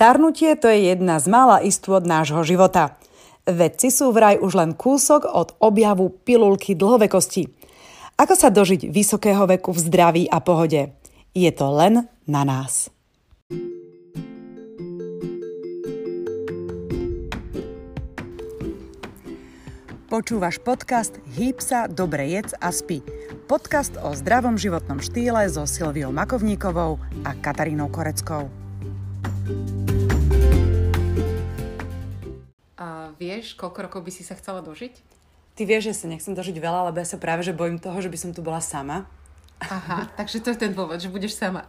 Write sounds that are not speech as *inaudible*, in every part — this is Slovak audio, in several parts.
Starnutie to je jedna z mála istôt nášho života. Vedci sú vraj už len kúsok od objavu pilulky dlhovekosti. Ako sa dožiť vysokého veku v zdraví a pohode? Je to len na nás. Počúvaš podcast Hýb sa, dobre jedz a spí. Podcast o zdravom životnom štýle so Silviou Makovníkovou a Katarínou Koreckou. A vieš, koľko rokov by si sa chcela dožiť? Ty vieš, že sa nechcem dožiť veľa, lebo ja sa práve že bojím toho, že by som tu bola sama. Aha, *laughs* takže to je ten dôvod, že budeš sama.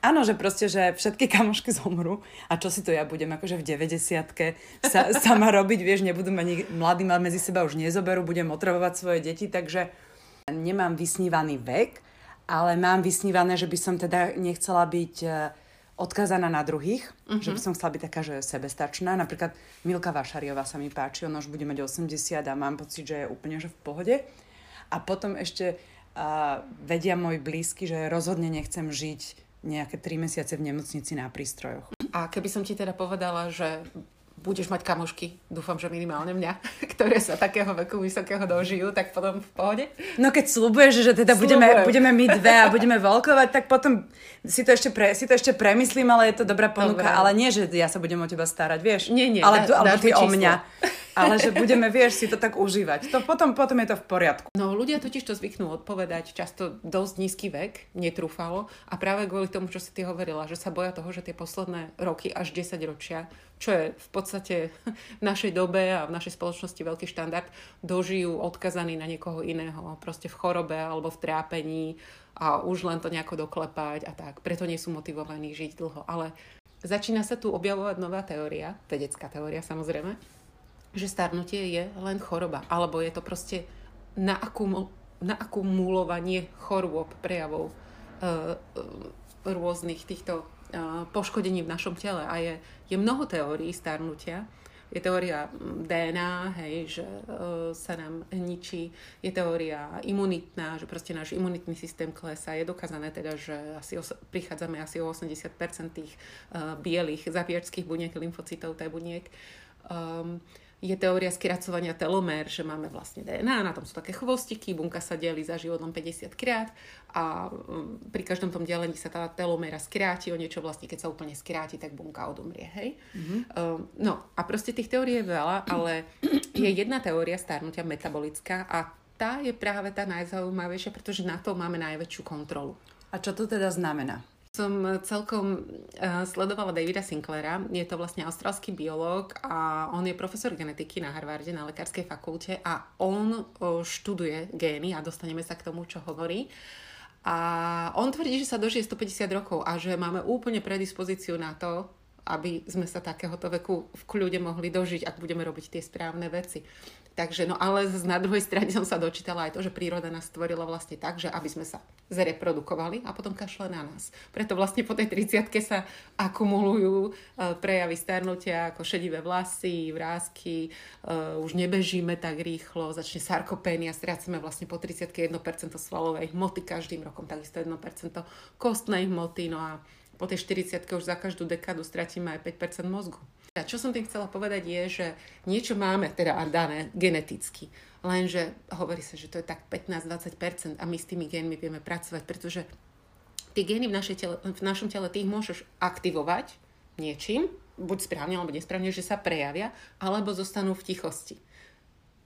Áno, že proste, že všetky kamošky zomrú a čo si to ja budem akože v 90 sa, *laughs* sama robiť, vieš, nebudú ma nik- mladí ma medzi seba už nezoberú, budem otravovať svoje deti, takže nemám vysnívaný vek, ale mám vysnívané, že by som teda nechcela byť e, odkazaná na druhých, uh-huh. že by som chcela byť taká, že sebestačná. Napríklad Milka Vašariová sa mi páči, ona už bude mať 80 a mám pocit, že je úplne že v pohode. A potom ešte uh, vedia môj blízky, že rozhodne nechcem žiť nejaké 3 mesiace v nemocnici na prístrojoch. A keby som ti teda povedala, že budeš mať kamošky, dúfam, že minimálne mňa, *laughs* ktoré sa takého veku vysokého dožijú, tak potom v pohode? No keď slúbuješ, že teda budeme, budeme my dve a budeme veľkovať, tak potom si to, ešte pre, si to ešte premyslím, ale je to dobrá ponuka. Dobre. Ale nie, že ja sa budem o teba starať, vieš? Nie, nie. Ale, dá, ale ty o mňa. *laughs* Ale že budeme, vieš, si to tak užívať. To potom, potom je to v poriadku. No ľudia totiž to zvyknú odpovedať často dosť nízky vek, netrúfalo. A práve kvôli tomu, čo si ty hovorila, že sa boja toho, že tie posledné roky až 10 ročia, čo je v podstate *laughs* v našej dobe a v našej spoločnosti veľký štandard, dožijú odkazaní na niekoho iného. Proste v chorobe alebo v trápení a už len to nejako doklepať a tak. Preto nie sú motivovaní žiť dlho. Ale začína sa tu objavovať nová teória, vedecká teória samozrejme, že starnutie je len choroba. Alebo je to proste naakumul- naakumulovanie chorôb, prejavov uh, rôznych týchto uh, poškodení v našom tele. A je, je mnoho teórií starnutia je teória mm, DNA, hej, že uh, sa nám ničí, je teória imunitná, že proste náš imunitný systém klesá. Je dokázané teda, že asi os- prichádzame asi o 80% tých uh, bielých zabíjačských buniek, lymfocytov, T buniek. Um, je teória skracovania telomér, že máme vlastne DNA, na tom sú také chvostiky, bunka sa delí za život len 50 krát a mm, pri každom tom delení sa tá teloméra skráti o niečo vlastne, keď sa úplne skráti, tak bunka odumrie, hej? Mm-hmm. Um, no a proste tých teórií je veľa, ale je jedna teória starnutia metabolická a tá je práve tá najzaujímavejšia, pretože na to máme najväčšiu kontrolu. A čo to teda znamená? Som celkom uh, sledovala Davida Sinclaira. Je to vlastne australský biológ a on je profesor genetiky na Harvarde na lekárskej fakulte a on uh, študuje gény a dostaneme sa k tomu, čo hovorí. A on tvrdí, že sa dožije 150 rokov a že máme úplne predispozíciu na to, aby sme sa takéhoto veku v kľude mohli dožiť, ak budeme robiť tie správne veci. Takže, no ale na druhej strane som sa dočítala aj to, že príroda nás stvorila vlastne tak, že aby sme sa zreprodukovali a potom kašle na nás. Preto vlastne po tej 30 sa akumulujú uh, prejavy starnutia ako šedivé vlasy, vrázky, uh, už nebežíme tak rýchlo, začne sarkopénia, strácame vlastne po 30 1% svalovej hmoty každým rokom, takisto 1% kostnej hmoty, no a po tej 40 už za každú dekádu stratíme aj 5% mozgu. A čo som tým chcela povedať je, že niečo máme teda dané geneticky, lenže hovorí sa, že to je tak 15-20% a my s tými génmi vieme pracovať, pretože tie gény v, tele, v našom tele tých môžeš aktivovať niečím, buď správne alebo nesprávne, že sa prejavia, alebo zostanú v tichosti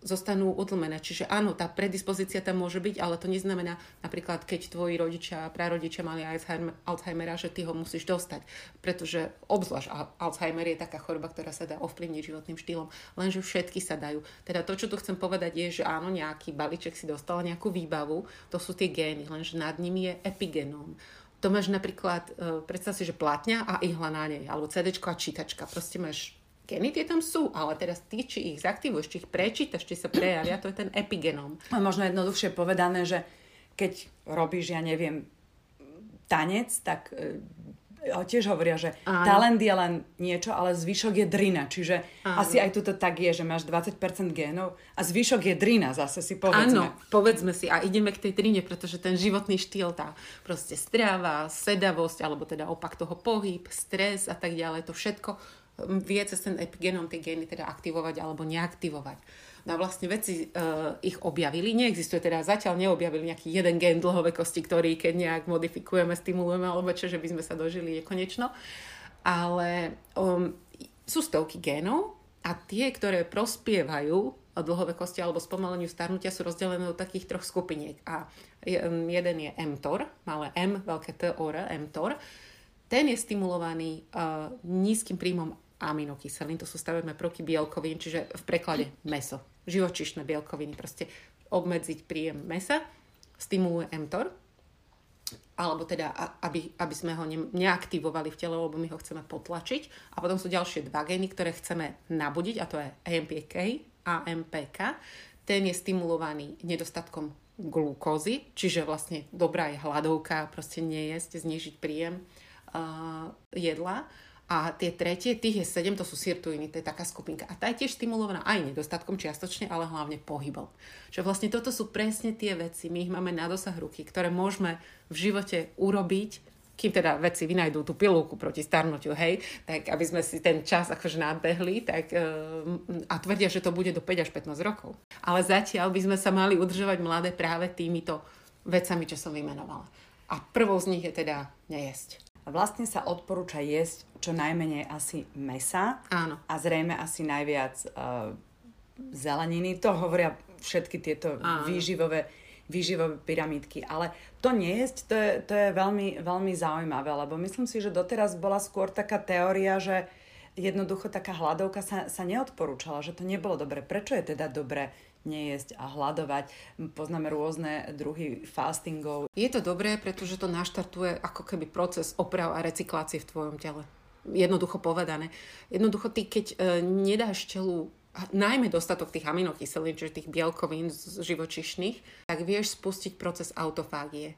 zostanú utlmené. Čiže áno, tá predispozícia tam môže byť, ale to neznamená napríklad, keď tvoji rodičia a prarodičia mali Alzheimera, že ty ho musíš dostať. Pretože obzvlášť Alzheimer je taká choroba, ktorá sa dá ovplyvniť životným štýlom. Lenže všetky sa dajú. Teda to, čo tu chcem povedať, je, že áno, nejaký balíček si dostala nejakú výbavu, to sú tie gény, lenže nad nimi je epigenóm. To máš napríklad, e, predstav si, že platňa a ihla na nej, alebo CD a čítačka. Proste máš Geny tie tam sú, ale teraz ty, či ich zaktivuješ, či ich prečítaš, či sa prejavia, to je ten epigenom. A možno jednoduchšie povedané, že keď robíš, ja neviem, tanec, tak e, tiež hovoria, že Áno. talent je len niečo, ale zvyšok je drina. Čiže Áno. asi aj tuto tak je, že máš 20% génov a zvyšok je drina, zase si povedzme. Áno, povedzme si a ideme k tej drine, pretože ten životný štýl, tá proste stráva, sedavosť, alebo teda opak toho pohyb, stres a tak ďalej, to všetko vie cez ten epigenom tie gény teda aktivovať alebo neaktivovať. No a vlastne veci uh, ich objavili. Neexistuje teda, zatiaľ neobjavili nejaký jeden gén dlhovekosti, ktorý keď nejak modifikujeme, stimulujeme alebo čo, že by sme sa dožili nekonečno. Ale um, sú stovky génov a tie, ktoré prospievajú dlhovekosti alebo spomaleniu starnutia sú rozdelené do takých troch skupiniek. A jeden je mTOR, malé M, veľké T, O, R, mTOR. Ten je stimulovaný uh, nízkym príjmom aminokyselín, to sú stavebné prvky bielkovín, čiže v preklade meso, živočišné bielkoviny, proste obmedziť príjem mesa, stimuluje mTOR, alebo teda, aby, aby sme ho ne, neaktivovali v tele, lebo my ho chceme potlačiť. A potom sú ďalšie dva gény, ktoré chceme nabudiť, a to je AMPK a MPK. Ten je stimulovaný nedostatkom glukózy, čiže vlastne dobrá je hladovka, proste nejesť, znižiť príjem uh, jedla a tie tretie, tých je 7, to sú sirtuiny, to je taká skupinka. A tá je tiež stimulovaná aj nedostatkom čiastočne, ale hlavne pohybom. Čiže vlastne toto sú presne tie veci, my ich máme na dosah ruky, ktoré môžeme v živote urobiť, kým teda veci vynajdú tú pilulku proti starnutiu, hej, tak aby sme si ten čas akože nadbehli, tak, uh, a tvrdia, že to bude do 5 až 15 rokov. Ale zatiaľ by sme sa mali udržovať mladé práve týmito vecami, čo som vymenovala. A prvou z nich je teda nejesť. Vlastne sa odporúča jesť čo najmenej asi mesa Áno. a zrejme asi najviac uh, zeleniny. To hovoria všetky tieto Áno. výživové, výživové pyramídky. Ale to nejesť, to je, to je veľmi, veľmi zaujímavé, lebo myslím si, že doteraz bola skôr taká teória, že jednoducho taká hladovka sa, sa neodporúčala, že to nebolo dobre. Prečo je teda dobre nejesť a hľadovať. Poznáme rôzne druhy fastingov. Je to dobré, pretože to naštartuje ako keby proces oprav a recyklácie v tvojom tele. Jednoducho povedané. Jednoducho ty, keď e, nedáš telu najmä dostatok tých aminokyselín, čiže tých bielkovín z živočišných, tak vieš spustiť proces autofágie.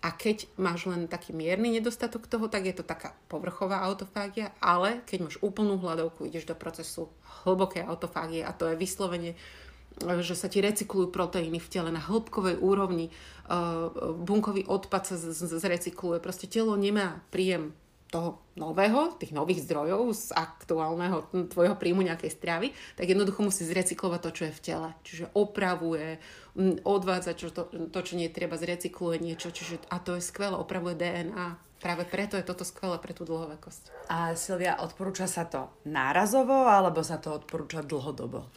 A keď máš len taký mierny nedostatok toho, tak je to taká povrchová autofágia, ale keď máš úplnú hladovku, ideš do procesu hlbokej autofágie a to je vyslovene že sa ti recyklujú proteíny v tele na hĺbkovej úrovni, bunkový odpad sa zrecykluje. Proste telo nemá príjem toho nového, tých nových zdrojov z aktuálneho tvojho príjmu nejakej stravy, tak jednoducho musí zrecyklovať to, čo je v tele. Čiže opravuje, odvádza čo to, to, čo nie treba, zrecykluje niečo. Čiže, a to je skvelé, opravuje DNA. Práve preto je toto skvelé pre tú dlhovekosť. A Silvia, odporúča sa to nárazovo alebo sa to odporúča dlhodobo?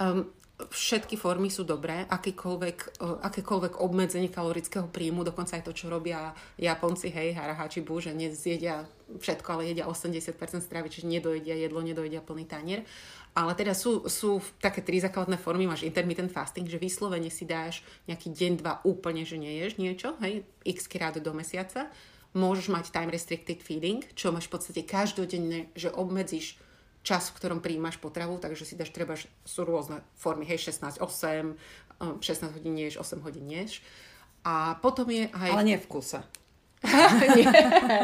Um, všetky formy sú dobré, akýkoľvek, e, akékoľvek obmedzenie kalorického príjmu, dokonca aj to, čo robia Japonci, hej, harahači bu, že nezjedia všetko, ale jedia 80% stravy, čiže nedojedia jedlo, nedojedia plný tanier. Ale teda sú, sú také tri základné formy, máš intermittent fasting, že vyslovene si dáš nejaký deň, dva úplne, že neješ niečo, hej, x krát do mesiaca. Môžeš mať time restricted feeding, čo máš v podstate každodenne, že obmedzíš čas, v ktorom príjmaš potravu, takže si dáš treba, sú rôzne formy, hej, 16, 8, 16 hodín nieš, 8 hodín nieš. A potom je aj... Ale nie v kuse *laughs* nie,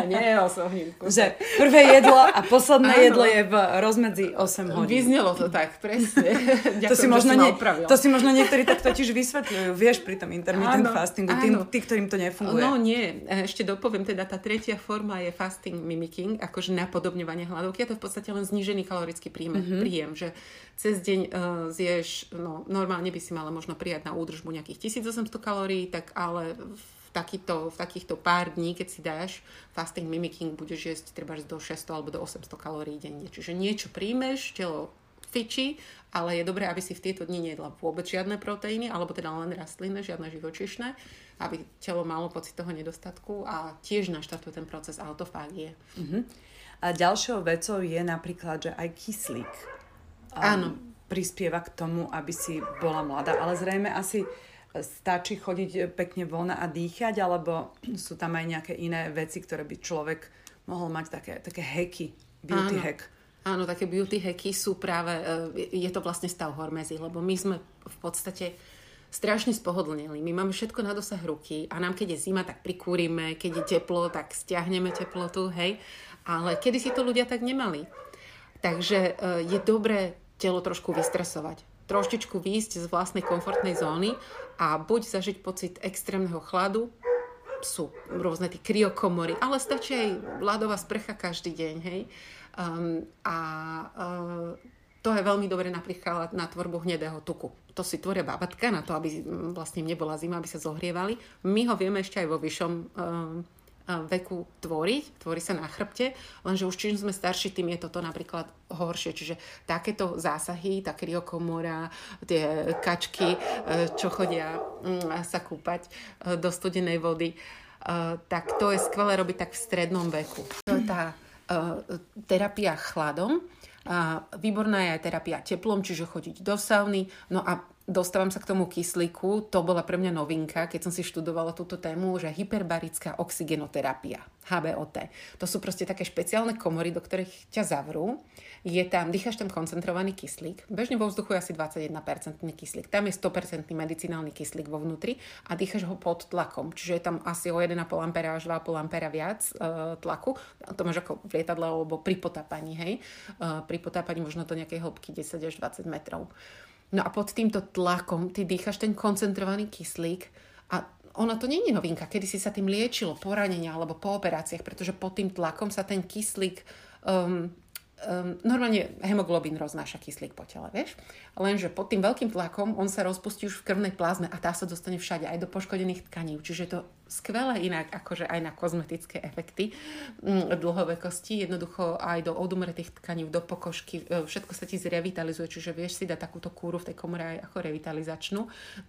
nie osobninku. Že prvé jedlo a posledné Áno. jedlo je v rozmedzi 8 hodín. Vyznelo to tak, presne. *laughs* Ďakujem, to, si možno nie, to si možno niektorí tak totiž vysvetľujú, vieš, pri tom intermittent Áno. fastingu, tým, tí, ktorým to nefunguje. No nie, ešte dopoviem, teda tá tretia forma je fasting mimicking, akože napodobňovanie hladovky a to je v podstate len znížený kalorický príjem, mm-hmm. príjem že cez deň uh, zješ, no normálne by si mala možno prijať na údržbu nejakých 1800 kalórií, tak ale v takýto, v takýchto pár dní, keď si dáš fasting mimicking, budeš jesť treba do 600 alebo do 800 kalórií denne. Čiže niečo príjmeš, telo fičí, ale je dobré, aby si v tieto dni nejedla vôbec žiadne proteíny, alebo teda len rastlinné, žiadne živočišné, aby telo malo pocit toho nedostatku a tiež naštartuje ten proces autofágie. Uh-huh. A ďalšou vecou je napríklad, že aj kyslík. Áno. prispieva k tomu, aby si bola mladá, ale zrejme asi stačí chodiť pekne von a dýchať, alebo sú tam aj nejaké iné veci, ktoré by človek mohol mať také, také hacky, beauty Áno. hack. Áno, také beauty hacky sú práve, e, je to vlastne stav hormezy, lebo my sme v podstate strašne spohodlnili. My máme všetko na dosah ruky a nám keď je zima, tak prikúrime, keď je teplo, tak stiahneme teplotu, hej. Ale kedy si to ľudia tak nemali. Takže e, je dobré telo trošku vystresovať. Troštičku výjsť z vlastnej komfortnej zóny a buď zažiť pocit extrémneho chladu, sú rôzne tie kryokomory, ale stačí aj ľadová sprcha každý deň, hej. Um, a uh, to je veľmi dobre napríklad na tvorbu hnedého tuku. To si tvoria babatka na to, aby vlastne nebola zima, aby sa zohrievali. My ho vieme ešte aj vo vyššom um, veku tvoriť, tvorí sa na chrbte, lenže už čím sme starší, tým je toto napríklad horšie. Čiže takéto zásahy, tá kryokomora, tie kačky, e, čo chodia mm, sa kúpať e, do studenej vody, e, tak to je skvelé robiť tak v strednom veku. To je tá terapia chladom, a výborná je aj terapia teplom, čiže chodiť do sauny. No a dostávam sa k tomu kyslíku, to bola pre mňa novinka, keď som si študovala túto tému, že hyperbarická oxigenoterapia, HBOT. To sú proste také špeciálne komory, do ktorých ťa zavrú. Je tam, dýchaš tam koncentrovaný kyslík. Bežne vo vzduchu je asi 21% kyslík. Tam je 100% medicinálny kyslík vo vnútri a dýchaš ho pod tlakom. Čiže je tam asi o 1,5 A až 2,5 A viac e, tlaku. To máš ako v lietadle alebo pri potápaní, hej. E, pri potápaní možno to nejakej hĺbky 10 až 20 metrov. No a pod týmto tlakom ty dýchaš ten koncentrovaný kyslík a ono to je novinka, kedy si sa tým liečilo poranenia alebo po operáciách, pretože pod tým tlakom sa ten kyslík um, um, normálne hemoglobín roznáša kyslík po tele, vieš? Lenže pod tým veľkým tlakom on sa rozpustí už v krvnej plazme a tá sa dostane všade, aj do poškodených tkaní. Čiže je to skvelé inak, akože aj na kozmetické efekty um, dlhovekosti, jednoducho aj do odumretých tkaní, do pokožky, e, všetko sa ti zrevitalizuje, čiže vieš si dať takúto kúru v tej komore aj ako revitalizačnú.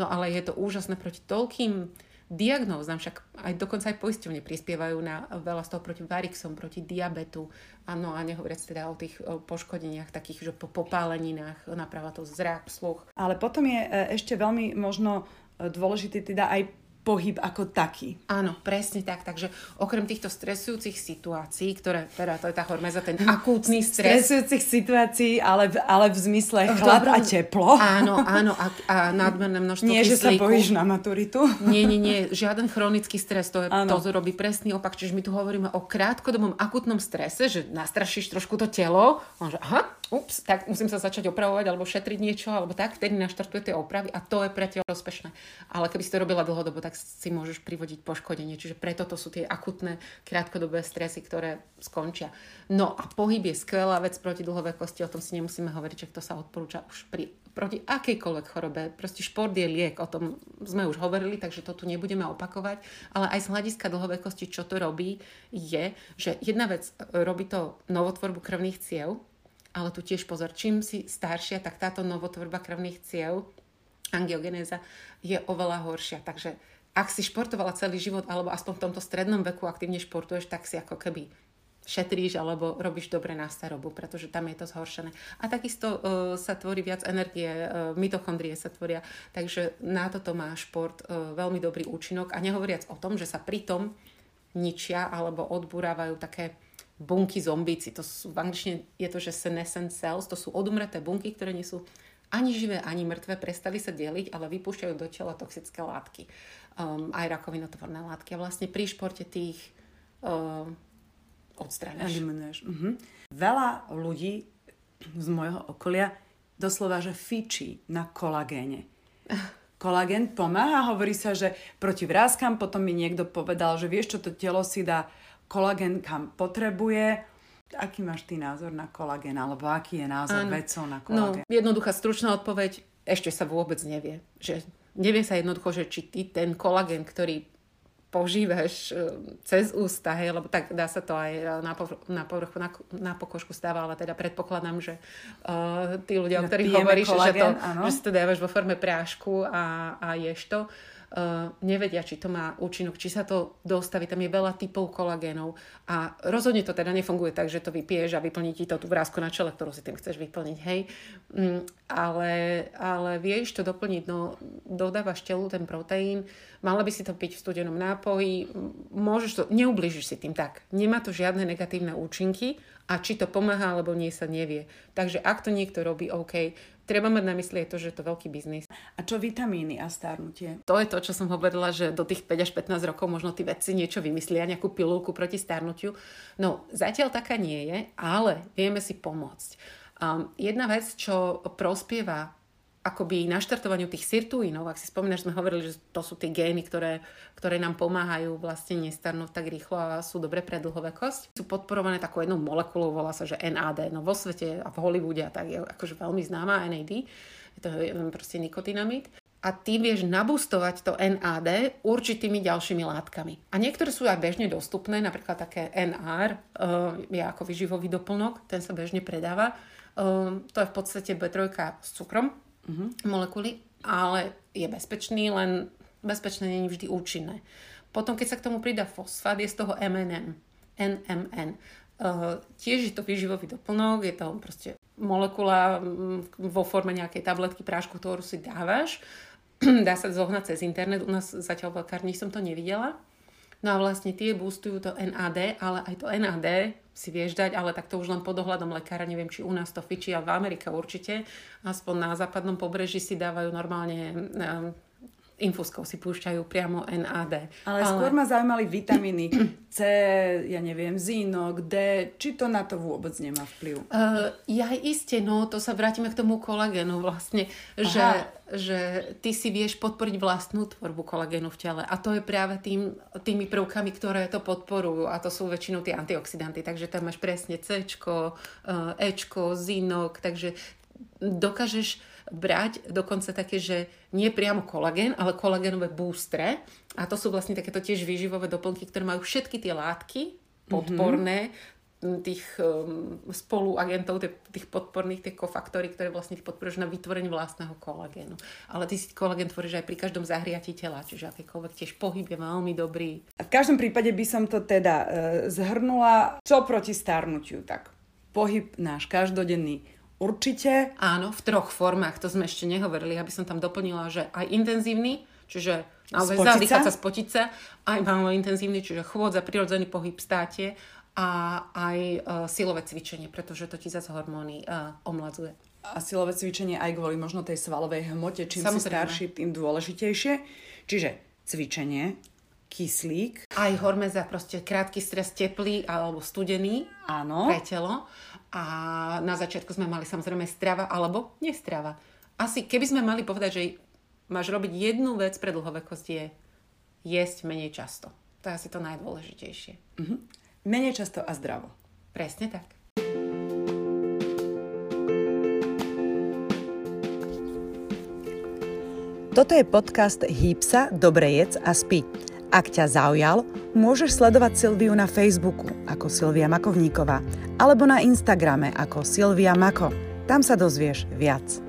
No ale je to úžasné proti toľkým diagnózam, však aj dokonca aj poisťovne prispievajú na veľa z toho proti varixom, proti diabetu, áno, a nehovoriac teda o tých poškodeniach takých, že po popáleninách napráva to zrak, sluch. Ale potom je e, ešte veľmi možno e, dôležitý teda aj pohyb ako taký. Áno, presne tak. Takže okrem týchto stresujúcich situácií, ktoré, teda to je tá hormeza, ten akútny stres. Stresujúcich situácií, ale ale v zmysle chlad a teplo. Áno, áno, a, a nadmerné množstvo Nie, kyslíku. že sa bojíš na maturitu. Nie, nie, nie, žiaden chronický stres, to, je, to robí presný opak. Čiže my tu hovoríme o krátkodobom akutnom strese, že nastrašíš trošku to telo, on že aha, ups, tak musím sa začať opravovať alebo šetriť niečo, alebo tak, vtedy naštartuje tie opravy a to je pre teba prospešné. Ale keby si to robila dlhodobo, tak si môžeš privodiť poškodenie. Čiže preto to sú tie akutné krátkodobé stresy, ktoré skončia. No a pohyb je skvelá vec proti dlhovekosti, o tom si nemusíme hovoriť, že to sa odporúča už pri, proti akejkoľvek chorobe. Proste šport je liek, o tom sme už hovorili, takže to tu nebudeme opakovať. Ale aj z hľadiska dlhovekosti, čo to robí, je, že jedna vec robí to novotvorbu krvných ciev, ale tu tiež pozor, čím si staršia, tak táto novotvorba krvných ciev, angiogenéza, je oveľa horšia. Takže ak si športovala celý život, alebo aspoň v tomto strednom veku aktívne športuješ, tak si ako keby šetríš alebo robíš dobre na starobu, pretože tam je to zhoršené. A takisto uh, sa tvorí viac energie, uh, mitochondrie sa tvoria, takže na toto má šport uh, veľmi dobrý účinok a nehovoriac o tom, že sa pritom ničia alebo odburávajú také bunky zombíci. To sú, v angličtine je to, že senescent cells, to sú odumreté bunky, ktoré nie sú ani živé, ani mŕtve, prestali sa deliť, ale vypúšťajú do tela toxické látky. Um, aj rakovinotvorné látky. A vlastne pri športe tých um, odstraníš. Uh-huh. Veľa ľudí z môjho okolia doslova, že fičí na kolagéne. *laughs* Kolagén pomáha, hovorí sa, že proti vrázkam, potom mi niekto povedal, že vieš čo, to telo si dá kolagén kam potrebuje. Aký máš ty názor na kolagén, alebo aký je názor ano. vedcov na kolagén? No, jednoduchá stručná odpoveď, ešte sa vôbec nevie. Že nevie sa jednoducho, že či ty ten kolagén, ktorý požívaš e, cez ústa, hej, lebo tak dá sa to aj na, povr- na povrchu, na, na pokožku stáva, ale teda predpokladám, že uh, tí ľudia, o ktorých hovoríš, kolagén, že, to, že si to dávaš vo forme prášku a, a ješ to, uh, nevedia, či to má účinok, či sa to dostaví. Tam je veľa typov kolagénov a rozhodne to teda nefunguje tak, že to vypiješ a vyplní ti to tú vrázku na čele, ktorú si tým chceš vyplniť, hej. Mm, ale, ale vieš to doplniť, no dodávaš telu ten proteín, mala by si to piť v studenom nápoji, môžeš to, neubližíš si tým tak. Nemá to žiadne negatívne účinky a či to pomáha alebo nie sa nevie. Takže ak to niekto robí, OK, treba mať na mysli je to, že je to veľký biznis. A čo vitamíny a starnutie? To je to, čo som hovorila, že do tých 5 až 15 rokov možno tí vedci niečo vymyslia, nejakú pilulku proti starnutiu. No, zatiaľ taká nie je, ale vieme si pomôcť. Um, jedna vec, čo prospieva akoby naštartovaniu tých sirtuínov, ak si spomínaš, sme hovorili, že to sú tie gény, ktoré, ktoré nám pomáhajú vlastne nestarnúť tak rýchlo a sú dobre pre dlhovekosť. Sú podporované takou jednou molekulou, volá sa, že NAD. No vo svete a v Hollywoode a tak je akože veľmi známa NAD. Je to proste nikotinamid a ty vieš nabustovať to NAD určitými ďalšími látkami. A niektoré sú aj bežne dostupné, napríklad také NR uh, je ako vyživový doplnok, ten sa bežne predáva. Uh, to je v podstate B3 s cukrom, uh-huh. molekuly, ale je bezpečný, len bezpečné není vždy účinné. Potom, keď sa k tomu pridá fosfát, je z toho MNM. NMN. Uh, tiež je to výživový doplnok, je to proste molekula mm, vo forme nejakej tabletky, prášku, ktorú si dávaš. *clears throat* Dá sa zohnať cez internet, u nás zatiaľ v lekárni som to nevidela. No a vlastne tie boostujú to NAD, ale aj to NAD si vieš dať, ale tak to už len pod ohľadom lekára, neviem, či u nás to fičí, ale v Amerike určite. Aspoň na západnom pobreží si dávajú normálne infúzkou si púšťajú priamo NAD. Ale, Ale skôr ma zaujímali vitamíny C, ja neviem, zinok, D, či to na to vôbec nemá vplyv? Uh, ja iste, no to sa vrátime k tomu kolagénu vlastne, že, že ty si vieš podporiť vlastnú tvorbu kolagénu v tele. A to je práve tým, tými prvkami, ktoré to podporujú. A to sú väčšinou tie antioxidanty, takže tam máš presne C, Ečko, zinok, takže dokážeš brať dokonca také, že nie priamo kolagén, ale kolagénové boostre. A to sú vlastne takéto tiež výživové doplnky, ktoré majú všetky tie látky podporné, mm-hmm. tých um, spoluagentov, tých, tých podporných, tie kofaktory, ktoré vlastne ty podporuješ na vytvorenie vlastného kolagénu. Ale ty si kolagén tvoríš aj pri každom zahriati tela, čiže akýkoľvek tiež pohyb je veľmi dobrý. V každom prípade by som to teda e, zhrnula, čo proti starnutiu, tak pohyb náš každodenný Určite. Áno, v troch formách, to sme ešte nehovorili, aby som tam doplnila, že aj intenzívny, čiže naozaj zadýchať sa, spotiť sa, aj málo intenzívny, čiže chôdza, prirodzený pohyb, státie a aj uh, silové cvičenie, pretože to ti zase hormóny uh, omladzuje. A silové cvičenie aj kvôli možno tej svalovej hmote, čím Samozrejme. si starší, tým dôležitejšie. Čiže cvičenie, kyslík. Aj hormeza, proste krátky stres, teplý alebo studený Áno. pre telo. A na začiatku sme mali samozrejme strava alebo nestrava. Asi keby sme mali povedať, že máš robiť jednu vec pre dlhovekosť je jesť menej často. To je asi to najdôležitejšie. Mm-hmm. Menej často a zdravo. Presne tak. Toto je podcast Hýbsa, Dobre jedz a spí. Ak ťa zaujal, môžeš sledovať Silviu na Facebooku ako Silvia Makovníková alebo na Instagrame ako Silvia Mako. Tam sa dozvieš viac.